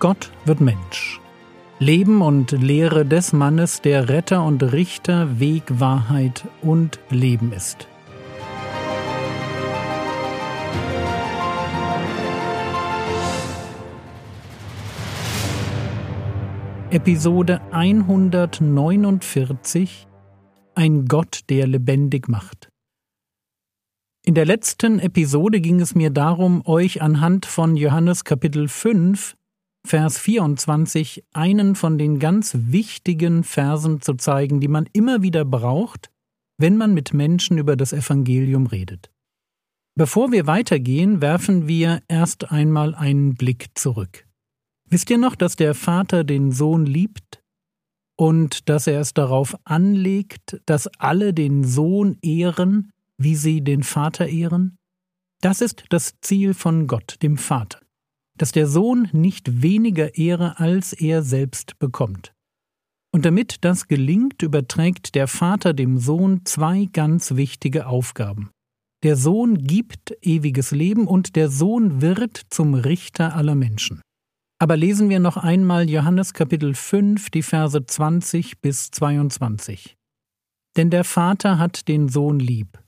Gott wird Mensch. Leben und Lehre des Mannes, der Retter und Richter, Weg, Wahrheit und Leben ist. Episode 149 Ein Gott, der lebendig macht. In der letzten Episode ging es mir darum, euch anhand von Johannes Kapitel 5 Vers 24 einen von den ganz wichtigen Versen zu zeigen, die man immer wieder braucht, wenn man mit Menschen über das Evangelium redet. Bevor wir weitergehen, werfen wir erst einmal einen Blick zurück. Wisst ihr noch, dass der Vater den Sohn liebt und dass er es darauf anlegt, dass alle den Sohn ehren, wie sie den Vater ehren? Das ist das Ziel von Gott, dem Vater dass der Sohn nicht weniger Ehre als er selbst bekommt. Und damit das gelingt, überträgt der Vater dem Sohn zwei ganz wichtige Aufgaben. Der Sohn gibt ewiges Leben und der Sohn wird zum Richter aller Menschen. Aber lesen wir noch einmal Johannes Kapitel 5, die Verse 20 bis 22. Denn der Vater hat den Sohn lieb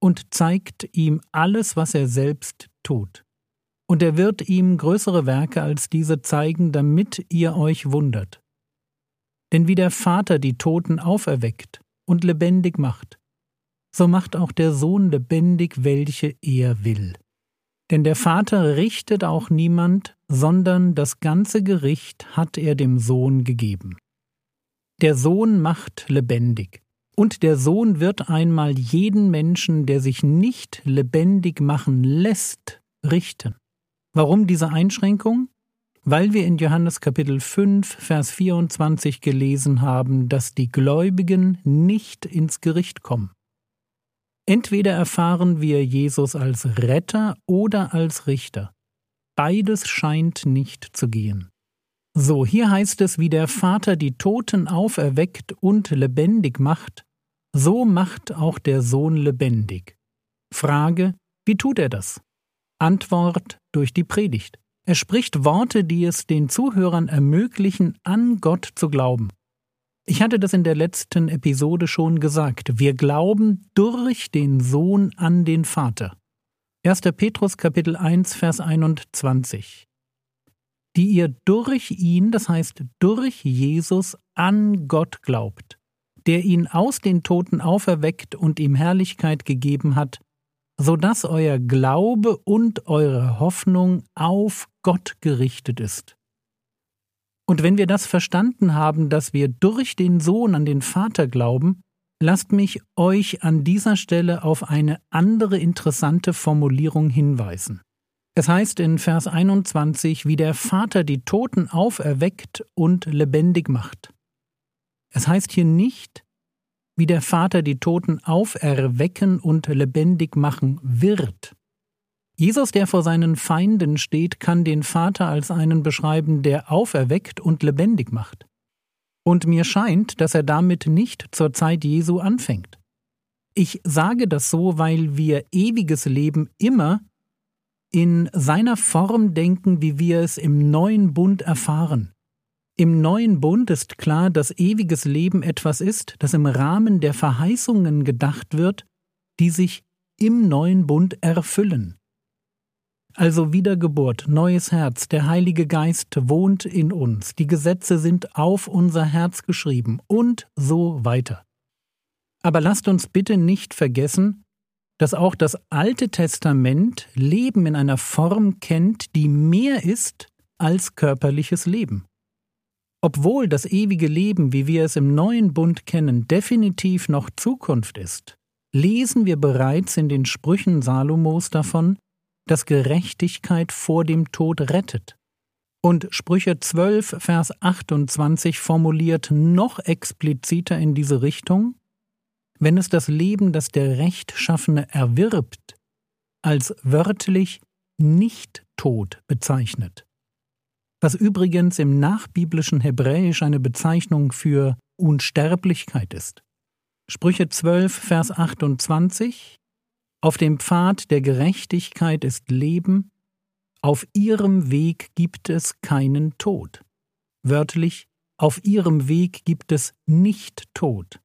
und zeigt ihm alles, was er selbst tut. Und er wird ihm größere Werke als diese zeigen, damit ihr euch wundert. Denn wie der Vater die Toten auferweckt und lebendig macht, so macht auch der Sohn lebendig, welche er will. Denn der Vater richtet auch niemand, sondern das ganze Gericht hat er dem Sohn gegeben. Der Sohn macht lebendig, und der Sohn wird einmal jeden Menschen, der sich nicht lebendig machen lässt, richten. Warum diese Einschränkung? Weil wir in Johannes Kapitel 5, Vers 24 gelesen haben, dass die Gläubigen nicht ins Gericht kommen. Entweder erfahren wir Jesus als Retter oder als Richter. Beides scheint nicht zu gehen. So, hier heißt es, wie der Vater die Toten auferweckt und lebendig macht, so macht auch der Sohn lebendig. Frage, wie tut er das? Antwort durch die Predigt. Er spricht Worte, die es den Zuhörern ermöglichen, an Gott zu glauben. Ich hatte das in der letzten Episode schon gesagt. Wir glauben durch den Sohn an den Vater. 1. Petrus Kapitel 1 Vers 21. Die ihr durch ihn, das heißt durch Jesus, an Gott glaubt, der ihn aus den Toten auferweckt und ihm Herrlichkeit gegeben hat, so dass euer Glaube und eure Hoffnung auf Gott gerichtet ist. Und wenn wir das verstanden haben, dass wir durch den Sohn an den Vater glauben, lasst mich euch an dieser Stelle auf eine andere interessante Formulierung hinweisen. Es heißt in Vers 21, wie der Vater die Toten auferweckt und lebendig macht. Es heißt hier nicht, wie der Vater die Toten auferwecken und lebendig machen wird. Jesus, der vor seinen Feinden steht, kann den Vater als einen beschreiben, der auferweckt und lebendig macht. Und mir scheint, dass er damit nicht zur Zeit Jesu anfängt. Ich sage das so, weil wir ewiges Leben immer in seiner Form denken, wie wir es im neuen Bund erfahren. Im neuen Bund ist klar, dass ewiges Leben etwas ist, das im Rahmen der Verheißungen gedacht wird, die sich im neuen Bund erfüllen. Also Wiedergeburt, neues Herz, der Heilige Geist wohnt in uns, die Gesetze sind auf unser Herz geschrieben und so weiter. Aber lasst uns bitte nicht vergessen, dass auch das Alte Testament Leben in einer Form kennt, die mehr ist als körperliches Leben. Obwohl das ewige Leben, wie wir es im neuen Bund kennen, definitiv noch Zukunft ist, lesen wir bereits in den Sprüchen Salomos davon, dass Gerechtigkeit vor dem Tod rettet. Und Sprüche 12, Vers 28 formuliert noch expliziter in diese Richtung, wenn es das Leben, das der Rechtschaffene erwirbt, als wörtlich nicht tot bezeichnet was übrigens im nachbiblischen Hebräisch eine Bezeichnung für Unsterblichkeit ist. Sprüche 12, Vers 28 Auf dem Pfad der Gerechtigkeit ist Leben, auf ihrem Weg gibt es keinen Tod. Wörtlich, auf ihrem Weg gibt es nicht Tod.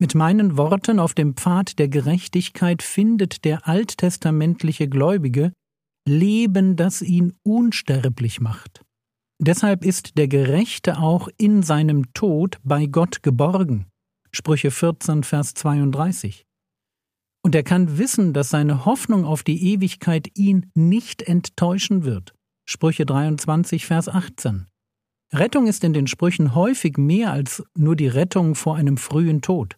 Mit meinen Worten auf dem Pfad der Gerechtigkeit findet der alttestamentliche Gläubige Leben, das ihn unsterblich macht. Deshalb ist der Gerechte auch in seinem Tod bei Gott geborgen. Sprüche 14, Vers 32. Und er kann wissen, dass seine Hoffnung auf die Ewigkeit ihn nicht enttäuschen wird. Sprüche 23, Vers 18. Rettung ist in den Sprüchen häufig mehr als nur die Rettung vor einem frühen Tod.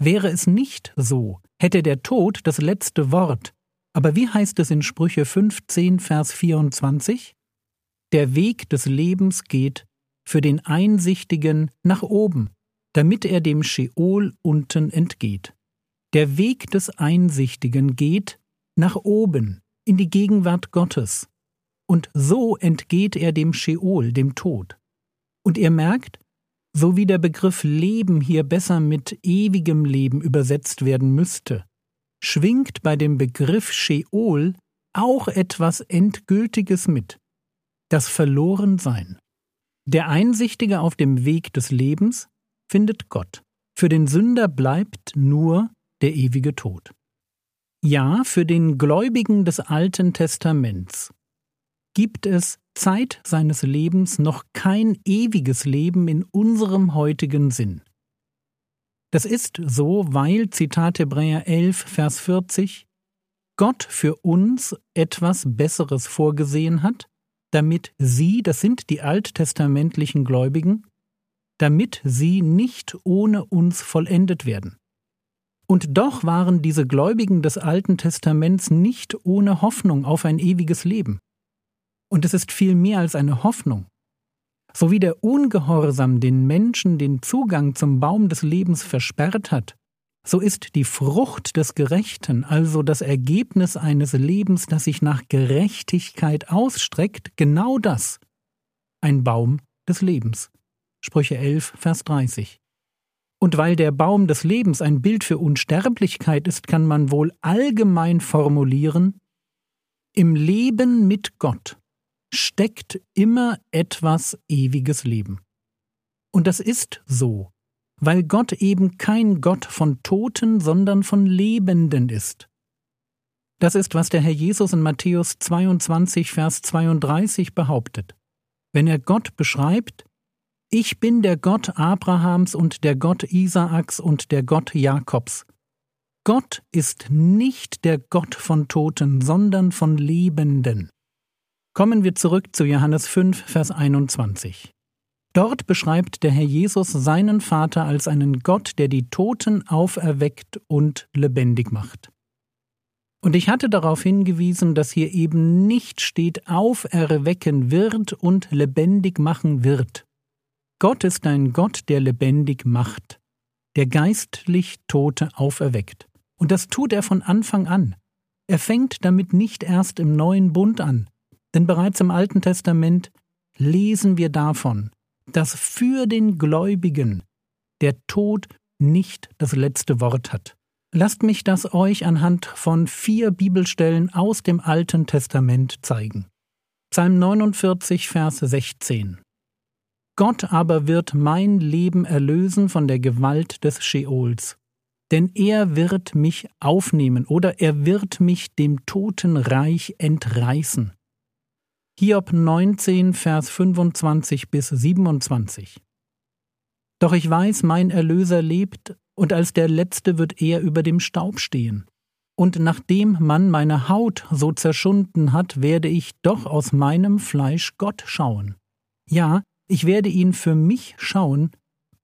Wäre es nicht so, hätte der Tod das letzte Wort. Aber wie heißt es in Sprüche 15, Vers 24? Der Weg des Lebens geht für den Einsichtigen nach oben, damit er dem Scheol unten entgeht. Der Weg des Einsichtigen geht nach oben, in die Gegenwart Gottes, und so entgeht er dem Scheol, dem Tod. Und ihr merkt, so wie der Begriff Leben hier besser mit ewigem Leben übersetzt werden müsste, schwingt bei dem Begriff Sheol auch etwas Endgültiges mit, das Verlorensein. Der Einsichtige auf dem Weg des Lebens findet Gott. Für den Sünder bleibt nur der ewige Tod. Ja, für den Gläubigen des Alten Testaments gibt es Zeit seines Lebens noch kein ewiges Leben in unserem heutigen Sinn. Das ist so, weil, Zitat Hebräer 11, Vers 40, Gott für uns etwas Besseres vorgesehen hat, damit sie, das sind die alttestamentlichen Gläubigen, damit sie nicht ohne uns vollendet werden. Und doch waren diese Gläubigen des Alten Testaments nicht ohne Hoffnung auf ein ewiges Leben. Und es ist viel mehr als eine Hoffnung. So wie der Ungehorsam den Menschen den Zugang zum Baum des Lebens versperrt hat, so ist die Frucht des Gerechten, also das Ergebnis eines Lebens, das sich nach Gerechtigkeit ausstreckt, genau das, ein Baum des Lebens. Sprüche 11, Vers 30. Und weil der Baum des Lebens ein Bild für Unsterblichkeit ist, kann man wohl allgemein formulieren, im Leben mit Gott steckt immer etwas ewiges Leben. Und das ist so, weil Gott eben kein Gott von Toten, sondern von Lebenden ist. Das ist, was der Herr Jesus in Matthäus 22, Vers 32 behauptet. Wenn er Gott beschreibt, ich bin der Gott Abrahams und der Gott Isaaks und der Gott Jakobs. Gott ist nicht der Gott von Toten, sondern von Lebenden. Kommen wir zurück zu Johannes 5, Vers 21. Dort beschreibt der Herr Jesus seinen Vater als einen Gott, der die Toten auferweckt und lebendig macht. Und ich hatte darauf hingewiesen, dass hier eben nicht steht auferwecken wird und lebendig machen wird. Gott ist ein Gott, der lebendig macht, der geistlich Tote auferweckt. Und das tut er von Anfang an. Er fängt damit nicht erst im neuen Bund an, denn bereits im Alten Testament lesen wir davon, dass für den Gläubigen der Tod nicht das letzte Wort hat. Lasst mich das euch anhand von vier Bibelstellen aus dem Alten Testament zeigen. Psalm 49, Vers 16. Gott aber wird mein Leben erlösen von der Gewalt des Scheols, denn er wird mich aufnehmen oder er wird mich dem Totenreich entreißen. Hiob 19, Vers 25 bis 27. Doch ich weiß, mein Erlöser lebt, und als der Letzte wird er über dem Staub stehen. Und nachdem man meine Haut so zerschunden hat, werde ich doch aus meinem Fleisch Gott schauen. Ja, ich werde ihn für mich schauen,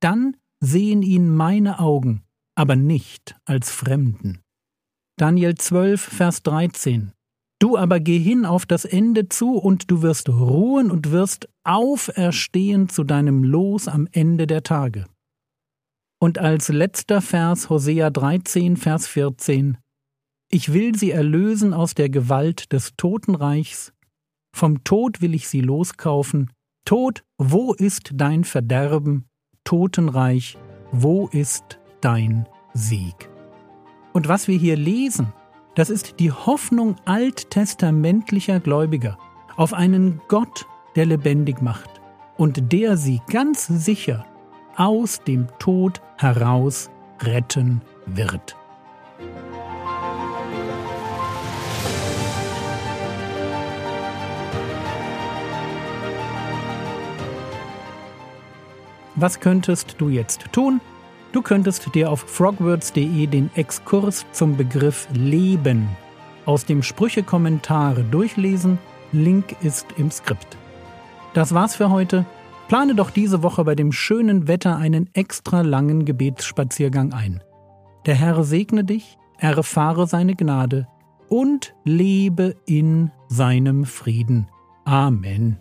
dann sehen ihn meine Augen, aber nicht als Fremden. Daniel 12, Vers 13 Du aber geh hin auf das Ende zu, und du wirst ruhen und wirst auferstehen zu deinem Los am Ende der Tage. Und als letzter Vers Hosea 13, Vers 14 Ich will sie erlösen aus der Gewalt des Totenreichs, vom Tod will ich sie loskaufen, Tod, wo ist dein Verderben, Totenreich, wo ist dein Sieg? Und was wir hier lesen, das ist die Hoffnung alttestamentlicher Gläubiger auf einen Gott, der lebendig macht und der sie ganz sicher aus dem Tod heraus retten wird. Was könntest du jetzt tun? Du könntest dir auf frogwords.de den Exkurs zum Begriff Leben aus dem Sprüche-Kommentare durchlesen. Link ist im Skript. Das war's für heute. Plane doch diese Woche bei dem schönen Wetter einen extra langen Gebetsspaziergang ein. Der Herr segne dich, erfahre seine Gnade und lebe in seinem Frieden. Amen.